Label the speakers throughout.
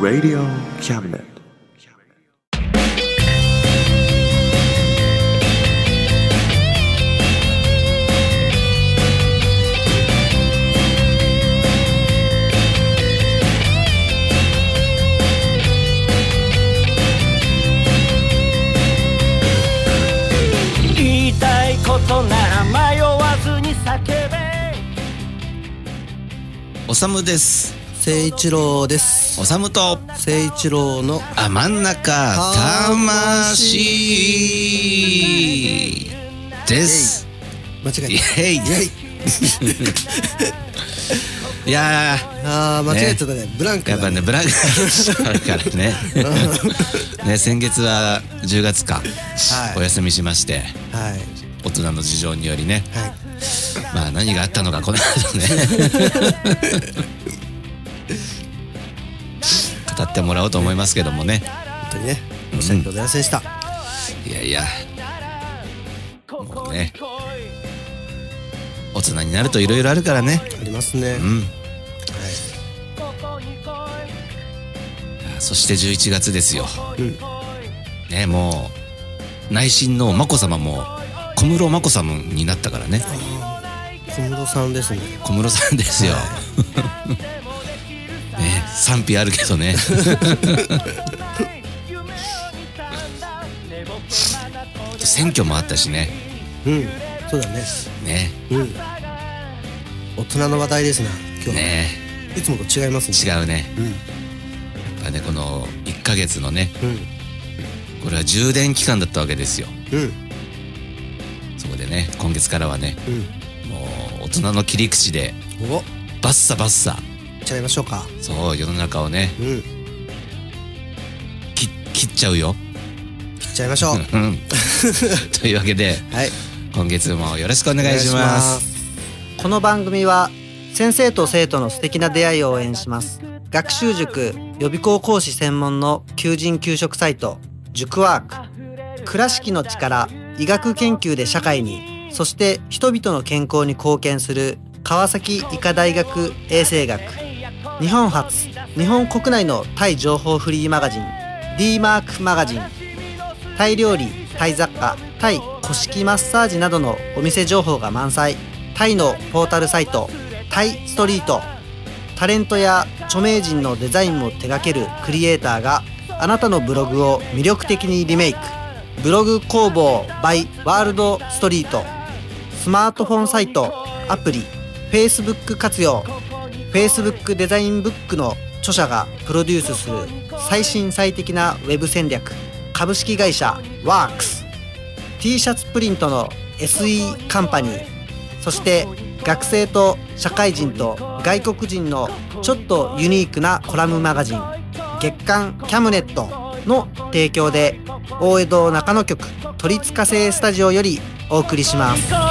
Speaker 1: Radio Cabinet.
Speaker 2: むです。
Speaker 3: 誠一郎です。
Speaker 2: おさむと。
Speaker 3: 誠一郎の
Speaker 2: あ真ん中。魂。です。イ
Speaker 3: 間違え
Speaker 2: エイ
Speaker 3: たイ。エイ。
Speaker 2: いや
Speaker 3: あー間違えてたね。ブラン
Speaker 2: ー
Speaker 3: クだ
Speaker 2: やっぱねブラックあるからね。ね先月は10月か、
Speaker 3: はい。
Speaker 2: お休みしまして。
Speaker 3: はい。
Speaker 2: 大人の事情によりね。
Speaker 3: はい
Speaker 2: まあ何があったのかこの後ね。語ってもらおうと思いますけどもね。
Speaker 3: 本当にね。申し訳ございませんでした、
Speaker 2: いやいや。もうね。大人になるといろいろあるからね。
Speaker 3: ありますね、
Speaker 2: うん。そして11月ですよ、
Speaker 3: うん。
Speaker 2: ねもう内親の眞子さまも小室眞子さまになったからね
Speaker 3: 小室さんですね。
Speaker 2: 小室さんですよ、ね賛否あるけどね。選挙もあったしね。
Speaker 3: うんそうだね。
Speaker 2: ね。
Speaker 3: うん。大人の話題ですな今日は、
Speaker 2: ね。
Speaker 3: いつもと違いますね。
Speaker 2: 違うね。
Speaker 3: うん。
Speaker 2: やっぱねこの1ヶ月のね
Speaker 3: うん。
Speaker 2: これは充電期間だったわけですよ。
Speaker 3: うん。
Speaker 2: そこでね今月からはね
Speaker 3: うん
Speaker 2: 人の切り口で。
Speaker 3: お。
Speaker 2: バッサバッサ。
Speaker 3: いっちゃいましょうか。
Speaker 2: そう世の中をね。
Speaker 3: うん。
Speaker 2: 切切っちゃうよ。
Speaker 3: 切っちゃいましょう。
Speaker 2: うん。というわけで
Speaker 3: はい。
Speaker 2: 今月もよろしくお願いします。
Speaker 4: この番組は先生と生徒の素敵な出会いを応援します。学習塾予備校講師専門の求人・給食サイト塾ワーク。倉敷の力医学研究で社会にそして人々の健康に貢献する川崎医科大学衛生学。日本初。日本国内のタイ情報フリーマガジン。d マークマガジン。タイ料理タイ雑貨タイ古式マッサージなどのお店情報が満載。タイのポータルサイトタイストリート。タレントや著名人のデザインも手掛けるクリエイターがあなたのブログを魅力的にリメイク。ブログ工房 by ワールドストリート。スマートフォンサイトアプリ Facebook 活用 Facebook デザインブックの著者がプロデュースする最新最適なウェブ戦略株式会社ワークス t シャツプリントの SE カンパニーそして学生と社会人と外国人のちょっとユニークなコラムマガジン月刊キャムネットの提供で大江戸中野局鳥塚製スタジオよりお送りします。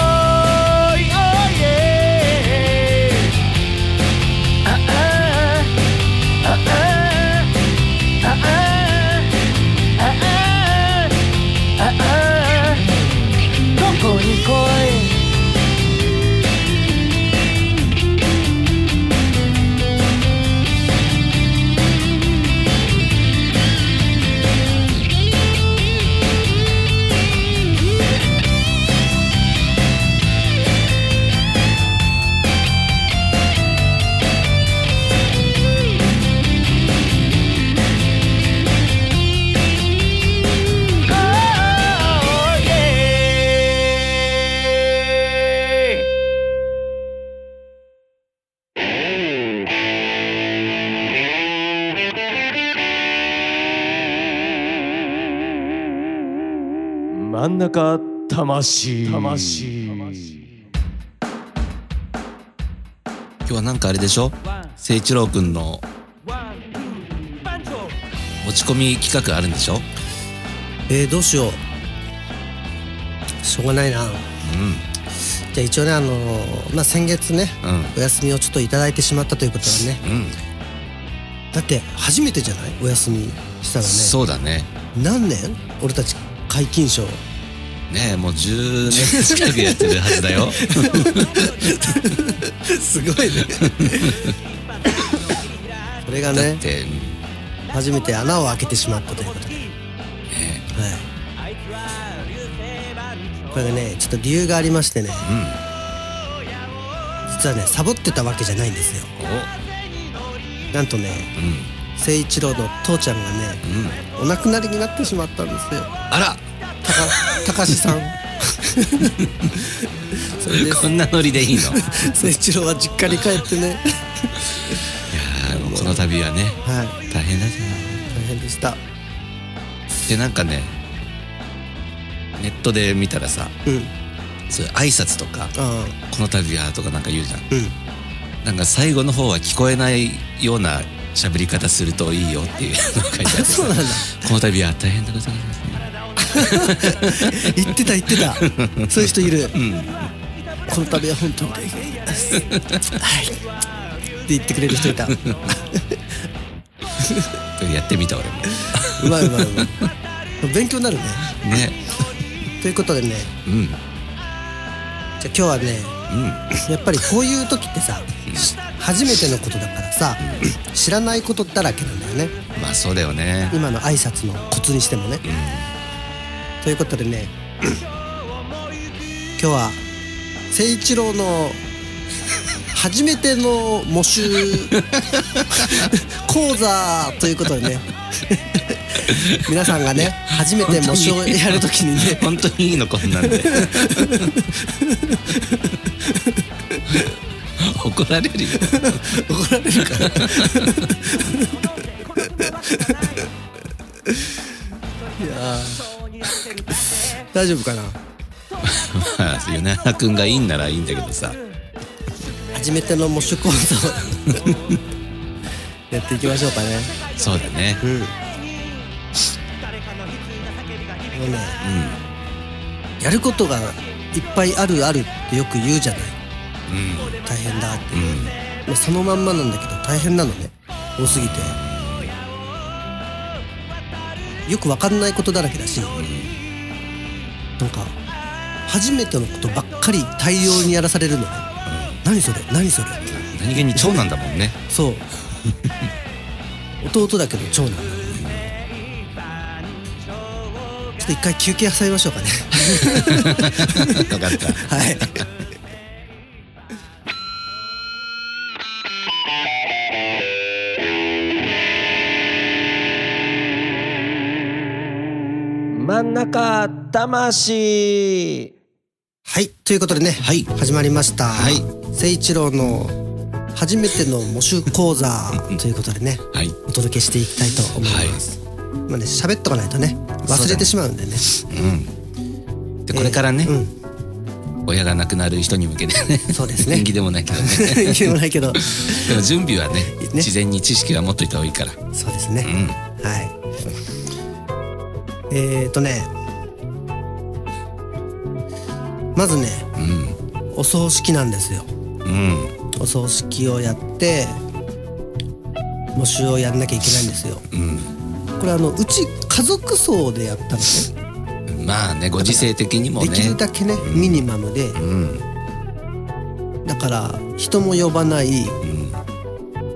Speaker 5: 真ん中魂。魂。
Speaker 2: 今日はなんかあれでしょ？誠一郎くんの持ち込み企画あるんでしょ？
Speaker 3: えー、どうしよう。しょうがないな。
Speaker 2: うん。
Speaker 3: じゃあ一応ねあのーまあ先月ね
Speaker 2: うん。
Speaker 3: お休みをちょっといただいてしまったということはね。
Speaker 2: うん。
Speaker 3: だって初めてじゃない？お休みしたらね。
Speaker 2: そうだね。
Speaker 3: 何年？俺たち皆勤賞。
Speaker 2: ねえもう10年近くやってるはずだよ。
Speaker 3: すごいね。それがね初めて穴を開けてしまったということ。で、はい、これがねちょっと理由がありましてね、実はねサボってたわけじゃないんですよ。なんとね
Speaker 2: うん
Speaker 3: 誠一郎の父ちゃんがね
Speaker 2: うん。
Speaker 3: お亡くなりになってしまったんですよ。
Speaker 2: あら。
Speaker 3: たかたかしさん。それで
Speaker 2: こんなノリでいいの？いや
Speaker 3: 誠一郎は実家に帰ってね。
Speaker 2: ーもうこの度はね
Speaker 3: はい。
Speaker 2: 大変だじゃ
Speaker 3: 大変でした。
Speaker 2: んでなんかねネットで見たらさ
Speaker 3: うん。
Speaker 2: そういう挨拶とか
Speaker 3: あ「
Speaker 2: この度は」とかなんか言うじゃん。
Speaker 3: あうん。
Speaker 2: なんか最後の方は聞こえないような喋り方するといいよっていう。のが書いてあってさ
Speaker 3: そうなんだ。
Speaker 2: この度は大変でございますね。
Speaker 3: 言ってた言ってた。そういう人いる。
Speaker 2: うん。
Speaker 3: この度は本当に大変です。はい。って言ってくれる人いた。う
Speaker 2: やってみた俺も。
Speaker 3: まいうまいうまい。勉強になるね。
Speaker 2: ね。
Speaker 3: ということでね。
Speaker 2: うん。
Speaker 3: じゃあ今日はね
Speaker 2: うん。
Speaker 3: やっぱりこういう時ってさし初めてのことだからさ知らないことだらけなんだよね。
Speaker 2: まあそうだよね。
Speaker 3: 今の挨拶のコツにしてもね。ということでね 今日は誠一郎の初めての模習 講座ということでね 皆さんがね初めて模試をやるときにね
Speaker 2: 本当にいいの？こんなんで 怒られるよ。
Speaker 3: 怒られるから。いやー。大丈夫かな？
Speaker 2: まあ米原君がいいんならいいんだけどさ。
Speaker 3: 初めての模試講座をやっていきましょうかね。
Speaker 2: そうだね。
Speaker 3: うん。もうねやることがいっぱいあるあるってよく言うじゃない
Speaker 2: うん
Speaker 3: 大変だって、
Speaker 2: う。ん
Speaker 3: まあそのまんまなんだけど大変なのね。多すぎて。よくわかんないことだらけだし。なんか初めてのことばっかり大量にやらされるのね。何それ？何それ？
Speaker 2: 何気に長男だもんね。
Speaker 3: そう。弟だけど長男ちょっと一回休憩挟みましょうかね。
Speaker 2: 分かった。
Speaker 3: はい
Speaker 5: 真ん中魂。
Speaker 3: はい。ということでね、
Speaker 2: はい。
Speaker 3: 始まりました、
Speaker 2: はい。
Speaker 3: 誠一郎の初めての模習講座。ということでね
Speaker 2: はい。
Speaker 3: お届けしていきたいと思います、まあね喋っとかないとね忘れてしまうんでね。
Speaker 2: うん。でこれからね、
Speaker 3: うん。
Speaker 2: 親が亡くなる人に向けてね
Speaker 3: そうですね。
Speaker 2: 縁起でもないけどね。
Speaker 3: 言わないけど。
Speaker 2: でも準備はね
Speaker 3: ね。
Speaker 2: 事前に知識は持っといた方がいいから。
Speaker 3: そうですね、
Speaker 2: うん。
Speaker 3: はいえーとねまずね
Speaker 2: うん。
Speaker 3: お葬式なんですよ。
Speaker 2: うん。
Speaker 3: お葬式をやって模試をやんなきゃいけないんですよ。
Speaker 2: うん。
Speaker 3: これあのうち家族葬でやったのね。
Speaker 2: まあねご時世的にも
Speaker 3: でき
Speaker 2: ね
Speaker 3: るだけねミニマムで。
Speaker 2: うん。
Speaker 3: だから人も呼ばない。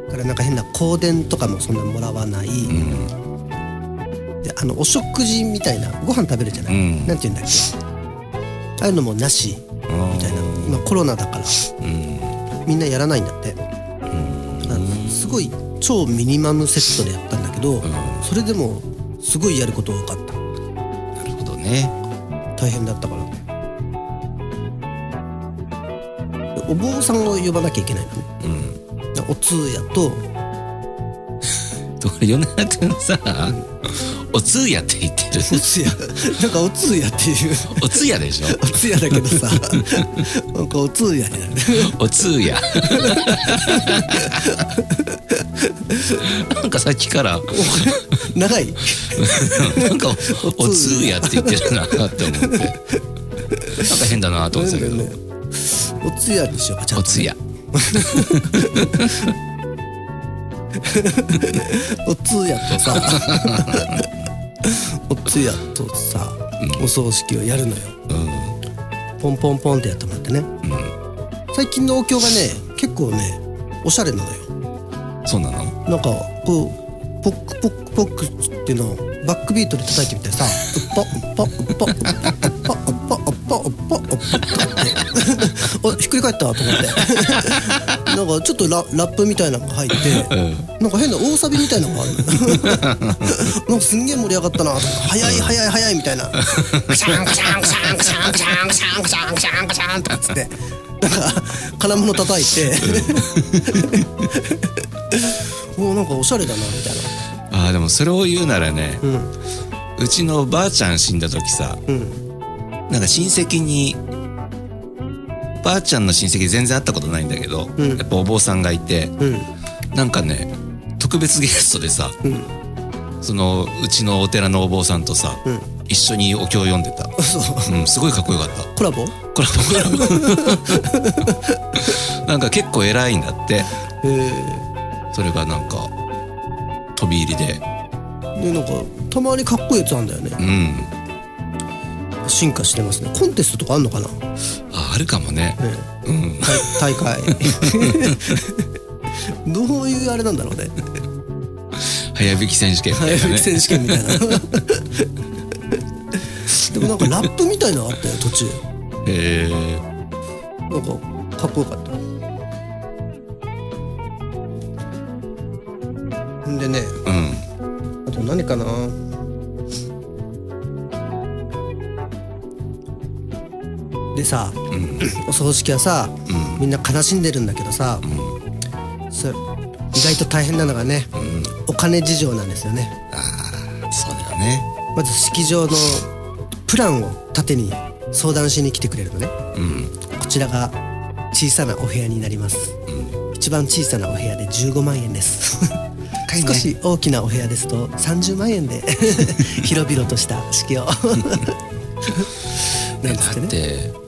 Speaker 3: からなんか変な香典とかもそんなもらわない、
Speaker 2: うん
Speaker 3: であのお食事みたいなご飯食べるじゃない、
Speaker 2: うん。
Speaker 3: なんて言うんだっけ？ああいうのもなしみたいな。今コロナだから。
Speaker 2: うん。
Speaker 3: みんなやらないんだって。だからすごい超ミニマムセットでやったんだけど、それでもすごいやること多かった。
Speaker 2: なるほどね。
Speaker 3: 大変だったから。でお坊さんを呼ばなきゃいけないの？ね
Speaker 2: うん。
Speaker 3: だお通夜と
Speaker 2: とこれ米原君さお通夜って言ってる。
Speaker 3: お通夜。なんかお通夜っていう。
Speaker 2: お通夜でしょ。
Speaker 3: お通夜だけどさ。なんかお通夜になる
Speaker 2: お通夜。なんかさっきから。
Speaker 3: 長い。
Speaker 2: なんかお通夜って言ってるなって思って。なんか変だなと思ってたけど、
Speaker 3: ね。お通夜にしようかちゃんと
Speaker 2: お通夜。
Speaker 3: お通夜とさお通夜とさ、お葬式をやるのよ。
Speaker 2: う
Speaker 3: ポンポンポンってやってもらってね。最近のお経がね結構ねおしゃれなのよ。
Speaker 2: そうなの？
Speaker 3: なんかこうポックポックポックっていうのをバックビートで叩いてみてさ「うっぱうっぱうっぱうっぱうっぱうっぱうっぱうっぱうっぱうっぱうっぱ」って。あひっくり返ったと思ってなんかちょっとララップみたいなのが入って、なんか変な大サビみたいなのがあるの なんかすんげえ盛り上がったな早い早い早いみたいな。カシャンカシャンカシャンカシャンカシャンカシャンカシャンカシャンカシャンとかっつってなんか金物叩いてもうなんかおしゃれだなみたいな
Speaker 2: ああでもそれを言うならね、
Speaker 3: う
Speaker 2: うちのばあちゃん死んだ時さ
Speaker 3: うん
Speaker 2: なんか親戚にばあちゃんの親戚全然会ったことないんだけど、
Speaker 3: うん。
Speaker 2: やっぱお坊さんがいて
Speaker 3: うん。
Speaker 2: なんかね特別ゲストでさ
Speaker 3: うん。
Speaker 2: そのうちのお寺のお坊さんとさ、
Speaker 3: うん。
Speaker 2: 一緒にお経を読んでた、
Speaker 3: そう
Speaker 2: うん、すごいかっこよかった。
Speaker 3: コラボ？
Speaker 2: コラボ。コラボなんか結構偉いんだって。
Speaker 3: え
Speaker 2: それがなんか飛び入りで。
Speaker 3: ー、でなんかたまにかっこいいやつあんだよね。
Speaker 2: うん。
Speaker 3: 進化してますね。コンテストとかあんのかな、ね、
Speaker 2: ああるかもね。うん。
Speaker 3: 大大会。どういうあれなんだろうね。
Speaker 2: 早引き選手権みたいなね。
Speaker 3: 早引き選手権みたいな。でもなんかラップみたいなのあったよ途中。
Speaker 2: へえ。
Speaker 3: なんかかっこよかった。んでね。
Speaker 2: うん。
Speaker 3: あと何かなでさ、お葬式はさ、みんな悲しんでるんだけどさ、それ意外と大変なのがね、お金事情なんですよね。
Speaker 2: そうだよね。
Speaker 3: まず式場のプランを縦に相談しに来てくれるのね。
Speaker 2: うん。
Speaker 3: こちらが小さなお部屋になります、一番小さなお部屋で15万円です。
Speaker 2: ね。
Speaker 3: 少し大きなお部屋ですと30万円で 広々とした式を。なんつってね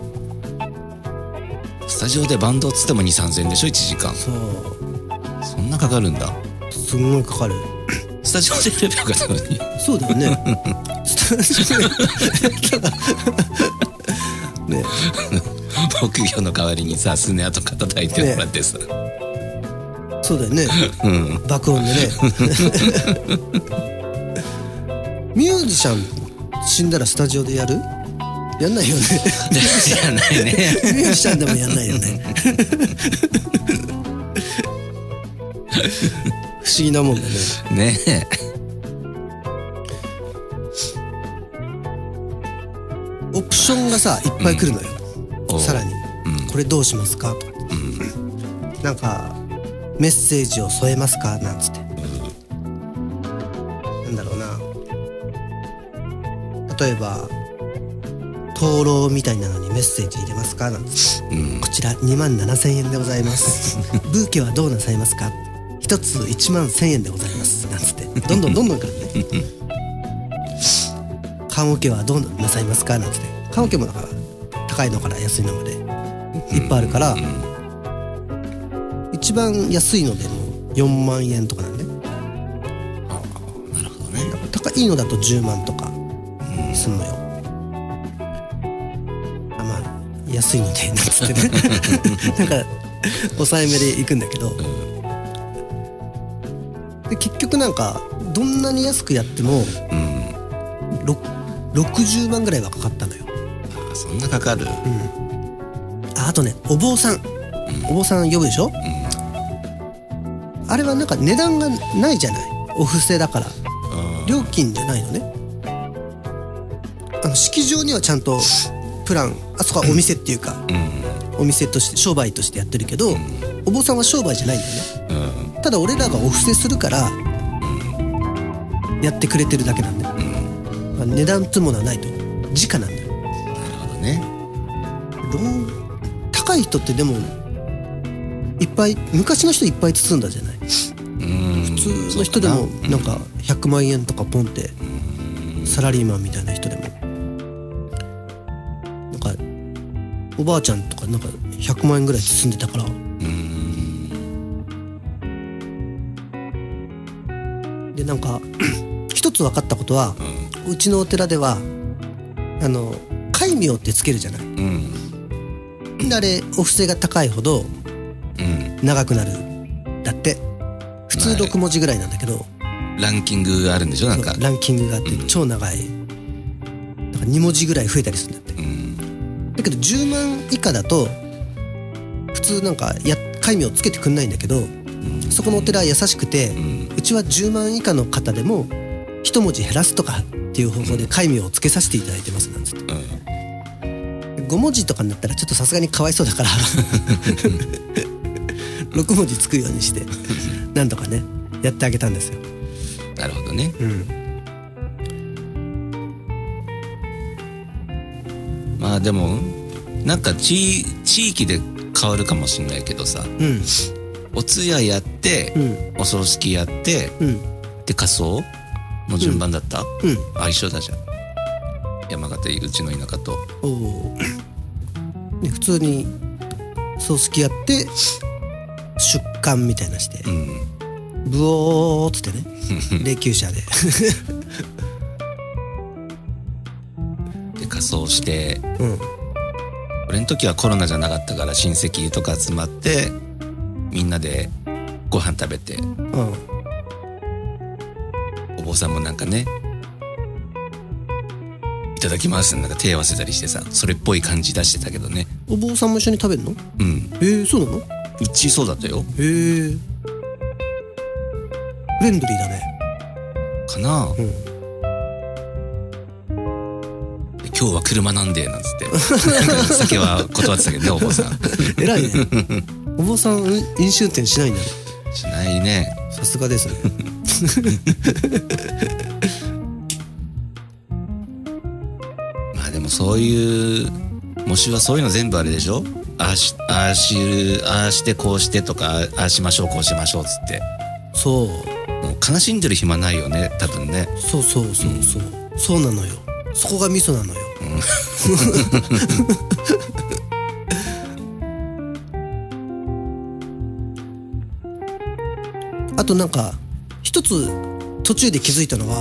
Speaker 2: タジオでバンドっつっても2 3 0 0円でしょ1時間。
Speaker 3: そう。
Speaker 2: そんなかかるんだ。
Speaker 3: すんごいかかる。
Speaker 2: スタジオでやればよかったのに
Speaker 3: そうだよね。スタジオでね。
Speaker 2: 木魚の代わりにさスネアとか叩いてもらってさ、
Speaker 3: そうだよね。
Speaker 2: うん。
Speaker 3: 爆音でね。ミュージシャン死んだらスタジオでやる？やんないよね。
Speaker 2: じゃないね
Speaker 3: ミュージシャンでもやんないよね。不思議なもんだね。
Speaker 2: ねえ。
Speaker 3: オプションがさいっぱい来るのよ、
Speaker 2: おう。
Speaker 3: さらに、
Speaker 2: うん。
Speaker 3: これどうしますか?」とか、なんかメッセージを添えますか?」なんつって、なんだろうな。例えば灯籠みたいなのにメッセージ入れますかなんつって
Speaker 2: うん
Speaker 3: こちら2万7千円でございます。ブーケはどうなさいますか一つ1万1000円でございます。なんつって。どんどんどんどん来るね。棺桶はどうなさいますかなんつって。棺桶もだから高いのから安いのまでいっぱいあるから、一番安いのでも4万円とかなんでああ。
Speaker 2: なるほどね
Speaker 3: 高いのだと10万とかすんのよ。安いのでなんつってねなんか抑えめで行くんだけど、で結局なんかどんなに安くやっても
Speaker 2: うん。
Speaker 3: ろ60万ぐらいはかかったのよ。
Speaker 2: あそんなかかる。
Speaker 3: ああとねお坊さん、お坊さん呼ぶでしょ、あれはなんか値段がないじゃない？お布施だから。料金じゃないのね。あの式場にはちゃんとプランあそこはお店っていうか、お店として商売としてやってるけど、お坊さんは商売じゃないんだよね。
Speaker 2: うん。
Speaker 3: ただ俺らがお布施するからやってくれてるだけなんだよ、まあ値段ってものはないと。直なんだよ。
Speaker 2: なるほどね。
Speaker 3: ロン高い人ってでもいっぱい昔の人いっぱい包んだじゃない？
Speaker 2: うん。
Speaker 3: 普通の人でもな。ん。か100万円とかポンってサラリーマンみたいな人でもおばあちゃんとかなんか100万円ぐらい包んでたから。でなんか 一つ分かったことは、うちのお寺ではあの戒名ってつけるじゃない。
Speaker 2: うん。
Speaker 3: であれお布施が高いほど
Speaker 2: うん。
Speaker 3: 長くなるだって。普通
Speaker 2: はい
Speaker 3: 6文字ぐらいなんだけど、
Speaker 2: ランキングがあるんでしょ？なんか。
Speaker 3: ランキングがあって
Speaker 2: うん。
Speaker 3: 超長い、なんか2文字ぐらい増えたりするけど10万以下だと普通なんかや戒名をつけてくんないんだけどそこのお寺は優しくてうちは10万以下の方でも一文字減らすとかっていう方法で戒名をつけさせていただいてますなんつって。
Speaker 2: うん。
Speaker 3: 5文字とかになったらちょっとさすがにかわいそうだから 6文字つくようにして なんとかねやってあげたんですよ。
Speaker 2: なるほどね。
Speaker 3: うん
Speaker 2: あでもなんか地地域で変わるかもしれないけどさ
Speaker 3: うん。
Speaker 2: お通夜やって、
Speaker 3: うん。
Speaker 2: お葬式やって
Speaker 3: うん。
Speaker 2: で仮装の順番だった、
Speaker 3: うん。
Speaker 2: あ一緒だじゃん。山形うちの田舎と。
Speaker 3: おお、ね、普通に葬式やって出棺みたいなして。
Speaker 2: うん。
Speaker 3: ブオーっつってね。霊柩車で
Speaker 2: で仮装して
Speaker 3: うん。
Speaker 2: 俺の時はコロナじゃなかったから親戚とか集まってみんなでご飯食べて
Speaker 3: うん。
Speaker 2: お坊さんもなんかねいただきますってなんか手合わせたりしてさそれっぽい感じ出してたけどね。
Speaker 3: お坊さんも一緒に食べるの？
Speaker 2: うん。
Speaker 3: えー、そうなの？へ
Speaker 2: うちそうだったよ。
Speaker 3: えー、フレンドリーだね。
Speaker 2: かな、
Speaker 3: うん
Speaker 2: 今日は車なんでなんつって。酒は断ってたけどねお坊さん。
Speaker 3: 偉いね。お坊さんうん飲酒運転しないんだね。
Speaker 2: しないね。
Speaker 3: さすがですね。
Speaker 2: まあでもそういう模試はそういうの全部あれでしょ？ああしああしああしてこうしてとかああしましょうこうしましょうっつって。
Speaker 3: そう。
Speaker 2: もう悲しんでる暇ないよね多分ね。
Speaker 3: そうそうそうそう、そうなのよ。そこがミソなのよ、あとなんか一つ途中で気づいたのは、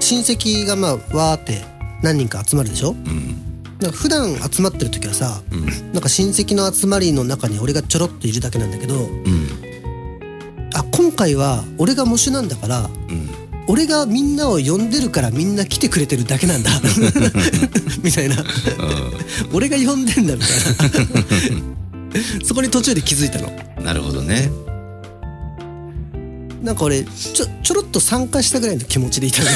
Speaker 3: 親戚がまあわーって何人か集まるでしょ？
Speaker 2: うん。
Speaker 3: なんか普段集まってる時はさ
Speaker 2: うん
Speaker 3: なんか親戚の集まりの中に俺がちょろっといるだけなんだけど
Speaker 2: うん
Speaker 3: あ今回は俺が喪主なんだから
Speaker 2: うん
Speaker 3: 俺がみんなを呼んでるからみんな来てくれてるだけなんだ。みたいな。俺が呼んでんだみたいな。そこに途中で気づいたの。
Speaker 2: うんなるほどね。
Speaker 3: なんか俺ちょちょろっと参加したぐらいの気持ちでいたの。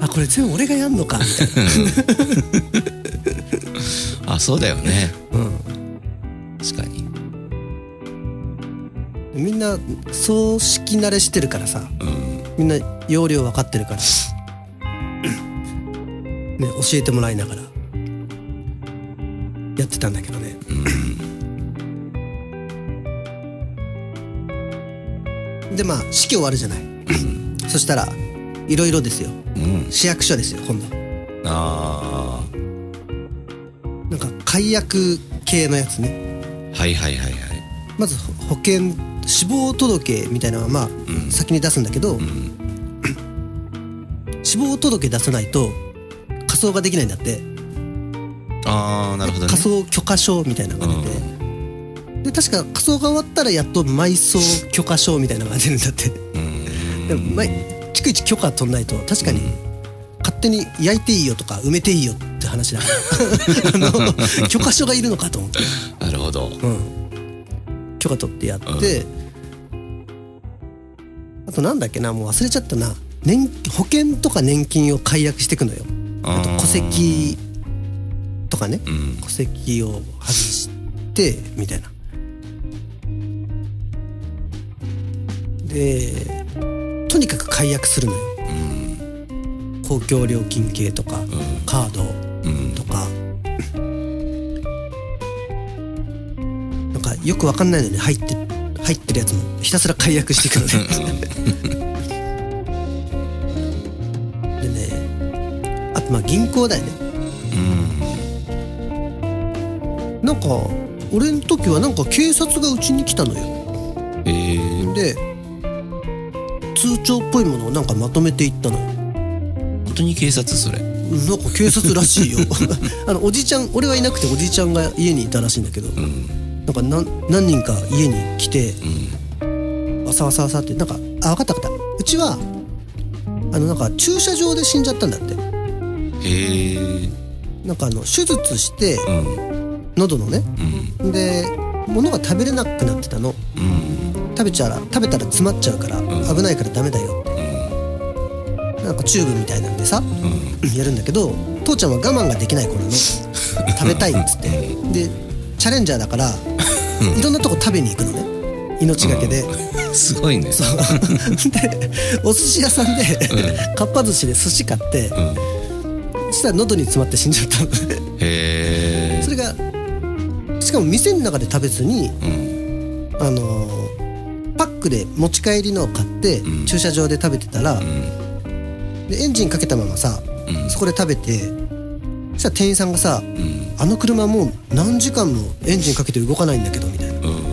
Speaker 3: あこれ全部俺がやんのか。みたいな、
Speaker 2: あそうだよね。
Speaker 3: うんみんな葬式慣れしてるからさ
Speaker 2: うん。
Speaker 3: みんな要領分かってるからね教えてもらいながらやってたんだけどね。でまあ式終わるじゃない。そしたらいろいろですよ。
Speaker 2: うん。
Speaker 3: 市役所ですよ今度。
Speaker 2: あ
Speaker 3: なんか解約系のやつね。
Speaker 2: あはいはいはいはい。
Speaker 3: まず保険死亡届みたいなのはまあ
Speaker 2: うん。
Speaker 3: 先に出すんだけど、
Speaker 2: うん。
Speaker 3: 死亡届出さないと仮装ができないんだって。
Speaker 2: ああなるほどね。
Speaker 3: 仮装許可証みたいなのが出て、で確か仮装が終わったらやっと埋葬許可証みたいなのが出るんだって。
Speaker 2: うん。
Speaker 3: でも毎逐一許可取んないと確かに勝手に焼いていいよとか埋めていいよって話だから。許可証がいるのかと思って、
Speaker 2: なるほど。
Speaker 3: うん、許可取ってやって、あとなんだっけなもう忘れちゃったな。年保険とか年金を解約していくのよ。あと戸籍とかね。
Speaker 2: うん。
Speaker 3: 戸籍を外してみたいな。でとにかく解約するのよ。
Speaker 2: うん。
Speaker 3: 公共料金系とか、カードよくわかんないのに入って入ってるやつもひたすら解約していくのね。でねあとまあ銀行だよね。
Speaker 2: うん。
Speaker 3: なんか俺の時はなんか警察がうちに来たのよ。
Speaker 2: えー、
Speaker 3: で通帳っぽいものをなんかまとめていったのよ。
Speaker 2: 当に警察それ。
Speaker 3: うんなんか警察らしいよ。あのおじちゃん俺はいなくておじいちゃんが家にいたらしいんだけど、なんか何何人か家に来て、わさわさわさってなんかあ分かった分かった。うちはあのなんか駐車場で死んじゃったんだって。
Speaker 2: へえ
Speaker 3: なんかあの手術して
Speaker 2: うん。
Speaker 3: 喉のね。
Speaker 2: うん。
Speaker 3: で物が食べれなくなってたの。
Speaker 2: うん。
Speaker 3: 食べちゃら食べたら詰まっちゃうから危ないからダメだよって。なんかチューブみたいなんでさ
Speaker 2: うん。
Speaker 3: やるんだけど父ちゃんは我慢ができない子なの 食べたいっつって。でチャレンジャーだからいろんなとこ食べに行くのね。命がけで、
Speaker 2: すごいね。
Speaker 3: でお寿司屋さんで、かっぱ寿司で寿司買って、
Speaker 2: うん。
Speaker 3: そしたら喉に詰まって死んじゃったのね。
Speaker 2: へえ
Speaker 3: それがしかも店の中で食べずに
Speaker 2: うん。
Speaker 3: あのーパックで持ち帰りのを買って、
Speaker 2: ん。
Speaker 3: 駐車場で食べてたら、
Speaker 2: うん。
Speaker 3: でエンジンかけたままさ、
Speaker 2: うん。
Speaker 3: そこで食べてそしたら店員さんがさ
Speaker 2: うん「
Speaker 3: あの車もう何時間もエンジンかけて動かないんだけど」みたいな。
Speaker 2: うん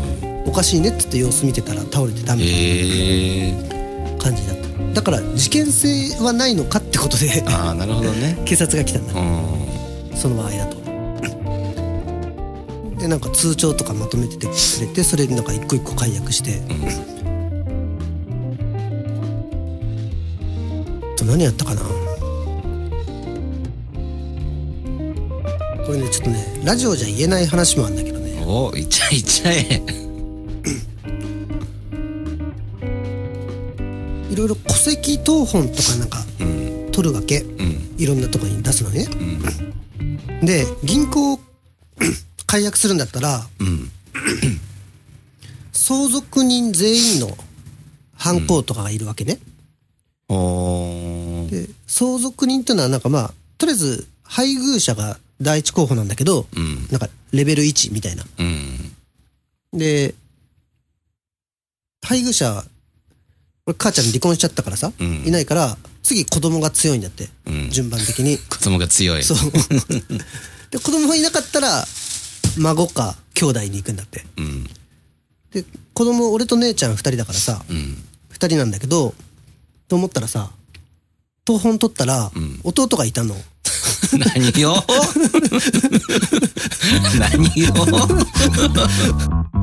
Speaker 2: 「
Speaker 3: おかしいね」っつって様子見てたら倒れてダメ
Speaker 2: へえ
Speaker 3: な感じだった。だから事件性はないのかってことで。
Speaker 2: ああなるほどね。
Speaker 3: 警察が来たんだ。
Speaker 2: うん。
Speaker 3: その場合だと。でなんか通帳とかまとめててくれてそれなんか一個一個解約して、と何やったかなこれねちょっとねラジオじゃ言えない話もあるんだけどね。
Speaker 2: おいっちゃえいっちゃえ
Speaker 3: いろいろ戸籍謄本とかなんか
Speaker 2: うん。
Speaker 3: 取るわけ。
Speaker 2: うん。
Speaker 3: いろんなとこに出すのね。
Speaker 2: うん。
Speaker 3: で銀行 解約するんだったら
Speaker 2: うん。
Speaker 3: 相続人全員の犯行とかがいるわけね、で相続人っていうのはなんかまあとりあえず配偶者が第一候補なんだけど、
Speaker 2: うん。
Speaker 3: なんかレベル1みたいな。
Speaker 2: うん。
Speaker 3: で配偶者俺母ちゃん離婚しちゃったからさ、
Speaker 2: うん。
Speaker 3: いないから次子供が強いんだって、
Speaker 2: うん。
Speaker 3: 順番的に。
Speaker 2: 子供が強い。
Speaker 3: そう。で子供がいなかったら孫か兄弟に行くんだって。
Speaker 2: うん。
Speaker 3: で子供俺と姉ちゃん2人だからさ
Speaker 2: うん。
Speaker 3: 2人なんだけどと思ったらさ東本取ったら、
Speaker 2: ん。
Speaker 3: 弟がいたの
Speaker 2: 何を？何を？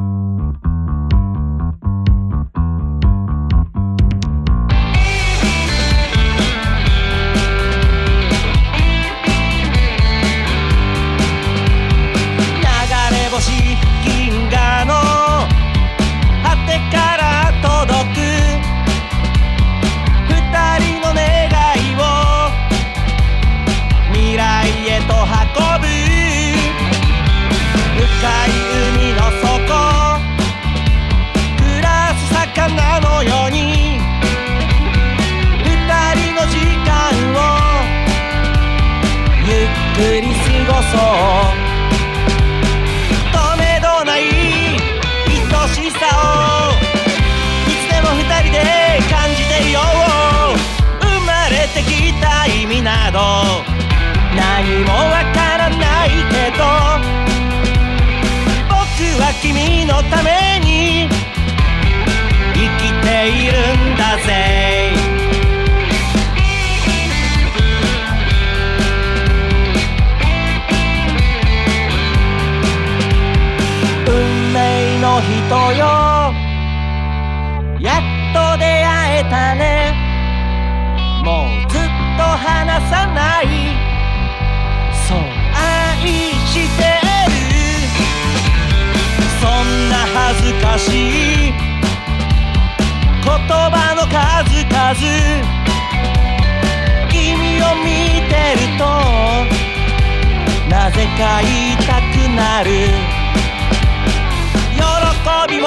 Speaker 6: のために生きているんだぜ。運命の人よ。やっと出会えたね。もうずっと離さない。かしい。言葉の数々。君を見てるとなぜか言いたくなる。喜びも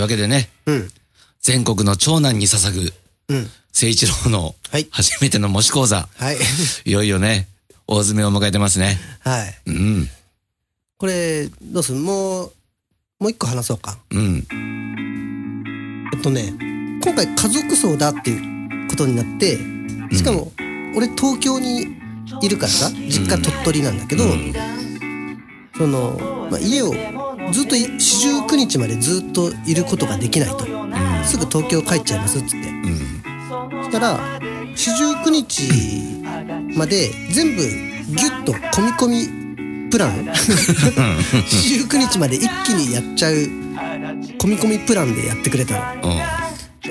Speaker 6: わけ
Speaker 2: でね、
Speaker 3: うん。
Speaker 2: 全国の長男に捧ぐ、
Speaker 3: うん。
Speaker 2: 誠一郎の
Speaker 3: はい。
Speaker 2: 初めての模試講座、
Speaker 3: はい。
Speaker 2: いよいよね、大詰めを迎えてますね。
Speaker 3: はい。
Speaker 2: うん、
Speaker 3: これどうする？もうもう一個話そうか。
Speaker 2: うん、
Speaker 3: えっとね今回家族葬だっていうことになってしかも俺東京にいるからさ実家鳥取なんだけど、
Speaker 2: うん。
Speaker 3: その、まあ、家をずっとい四十九日までずっといることができないと、すぐ東京帰っちゃいますっつって。
Speaker 2: うん、
Speaker 3: そしたら四十九日まで全部ギュッと込み込みプラン。四十九日まで一気にやっちゃう。込み込みプランでやってくれたの。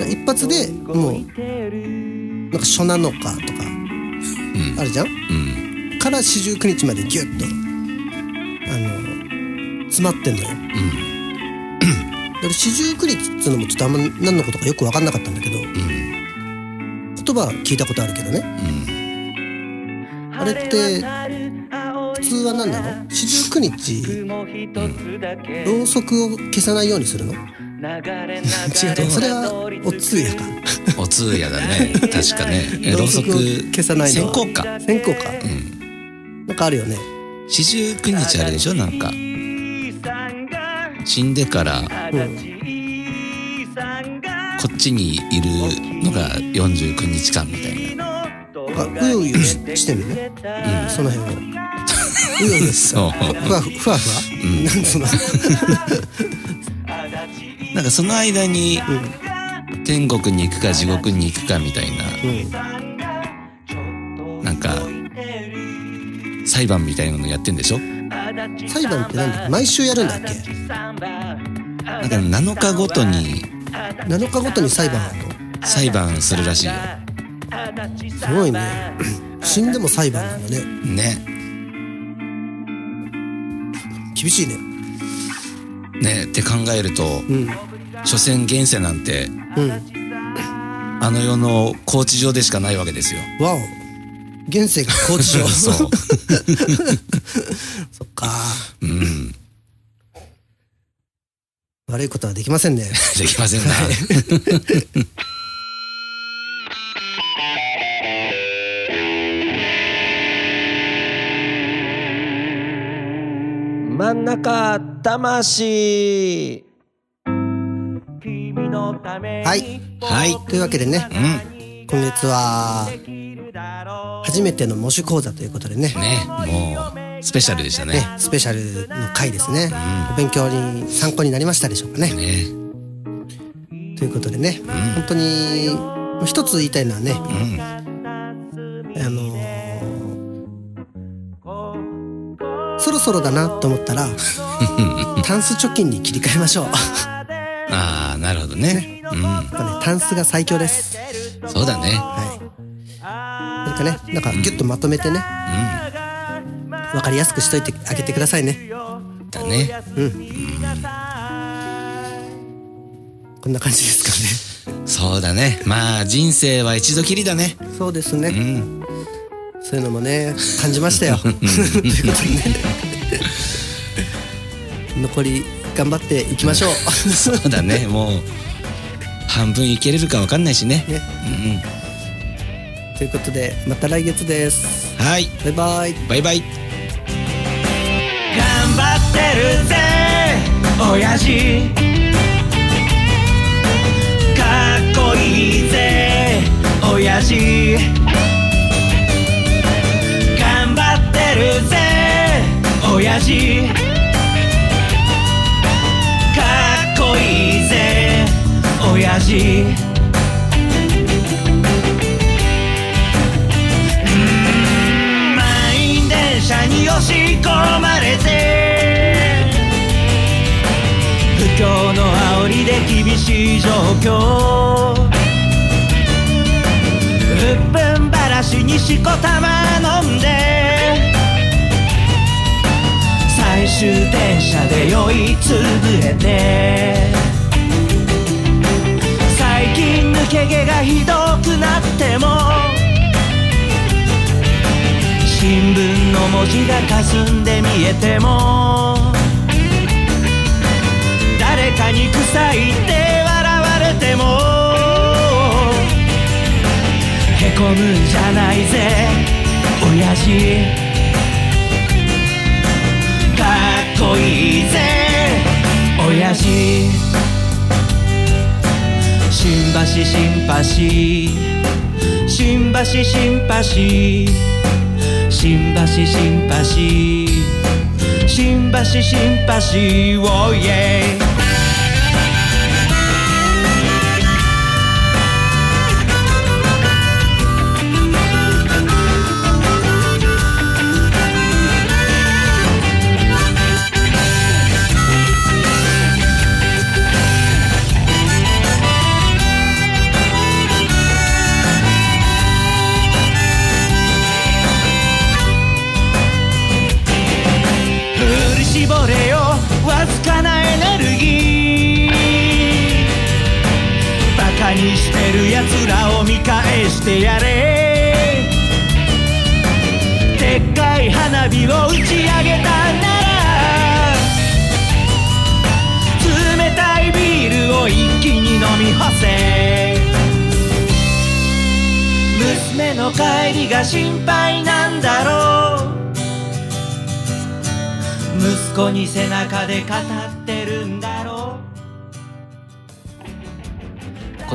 Speaker 2: うん、
Speaker 3: 一発でもうなんか初七日とかあるじゃん、
Speaker 2: うん、
Speaker 3: から四十九日までギュッとあの詰まってんのよ。だから四十九日っつうのもちょっとあんま何のことかよく分かんなかったんだけど、言葉は聞いたことあるけどね、あれって普通は何なの？四十九日ろうそくを消さないようにするの？違うそれはお通夜か。
Speaker 2: お通夜だね、確かね。えろうそく
Speaker 3: 消さないの
Speaker 2: 線香か。
Speaker 3: 線香か、
Speaker 2: ん。
Speaker 3: なんかあるよね。
Speaker 2: 四十九日あれでしょ？なんか。死んでから、こっちにいるのが49日間みたいな。
Speaker 3: なんかうようよししてるね、その辺を。うようよし
Speaker 2: そう。
Speaker 3: ふわふふわ？ふわ、なんつ うの
Speaker 2: なんかその間に、天国に行くか地獄に行くかみたい
Speaker 3: うん。
Speaker 2: な、なんか、裁判みたいなのやってんでしょ？
Speaker 3: 裁判ってなんだ毎週やるんだっけ？
Speaker 2: なんか7日ごとに
Speaker 3: 7日ごとに裁判あるの？
Speaker 2: 裁判するらしいよ。
Speaker 3: すごいね。死んでも裁判なんだね。
Speaker 2: ね。
Speaker 3: 厳しいね。
Speaker 2: ねって考えると、
Speaker 3: うん。
Speaker 2: 所詮現世なんて、
Speaker 3: うん。
Speaker 2: あの世の高地上でしかないわけですよ。
Speaker 3: わお。現世が高知省
Speaker 2: そう。
Speaker 3: か
Speaker 2: うん。
Speaker 3: 悪いことはできませんね
Speaker 2: できませんな。
Speaker 5: 真ん中魂
Speaker 3: はい
Speaker 2: はい。
Speaker 3: というわけでね
Speaker 2: うん。
Speaker 3: 今月は初めての模試講座ということでね
Speaker 2: ね、もう、スペシャルでしたね。
Speaker 3: ねスペシャルの回ですね、お勉強に参考になりましたでしょうかね
Speaker 2: ね。
Speaker 3: ということでね、本当に一つ言いたいのはね、
Speaker 2: うん。
Speaker 3: あのーそろそろだなと思ったら タンス貯金に切り替えましょう
Speaker 2: ああ、なるほどね。
Speaker 3: ぱねタンスが最強です
Speaker 2: うん。そうだね。
Speaker 3: はいそれかねなんかギュッとまとめてねわかりやすくしといてあげてくださいね
Speaker 2: うん。だね。
Speaker 3: こんな感じですかね
Speaker 2: そうだね。まあ、人生は一度きりだね。
Speaker 3: そうですね、
Speaker 2: うん。
Speaker 3: そういうのもね感じましたよ ということでね残り頑張っていきましょう
Speaker 2: そうだね。もう、半分いけれるかわかんないしね。
Speaker 3: ね
Speaker 2: うん。
Speaker 3: ということでまた来月です
Speaker 2: はい。
Speaker 3: バイバイ
Speaker 2: バイバイ。
Speaker 6: るぜ親父。かっこいいぜ親父。頑張ってるぜ親父。かっこいいぜ親父。満員電車に押し込の煽りで厳しい状況。うっぷんばらしにしこたま飲んで。最終電車で酔いつぶれて。最近抜け毛がひどくなっても。新聞の文字が霞んで見えても。かに臭いって笑われても。へこむんじゃないぜ親父。かっこいいぜ親父。新橋新橋。新橋新橋。新橋新橋。新橋新橋。おい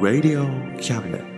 Speaker 1: Radio Cabinet.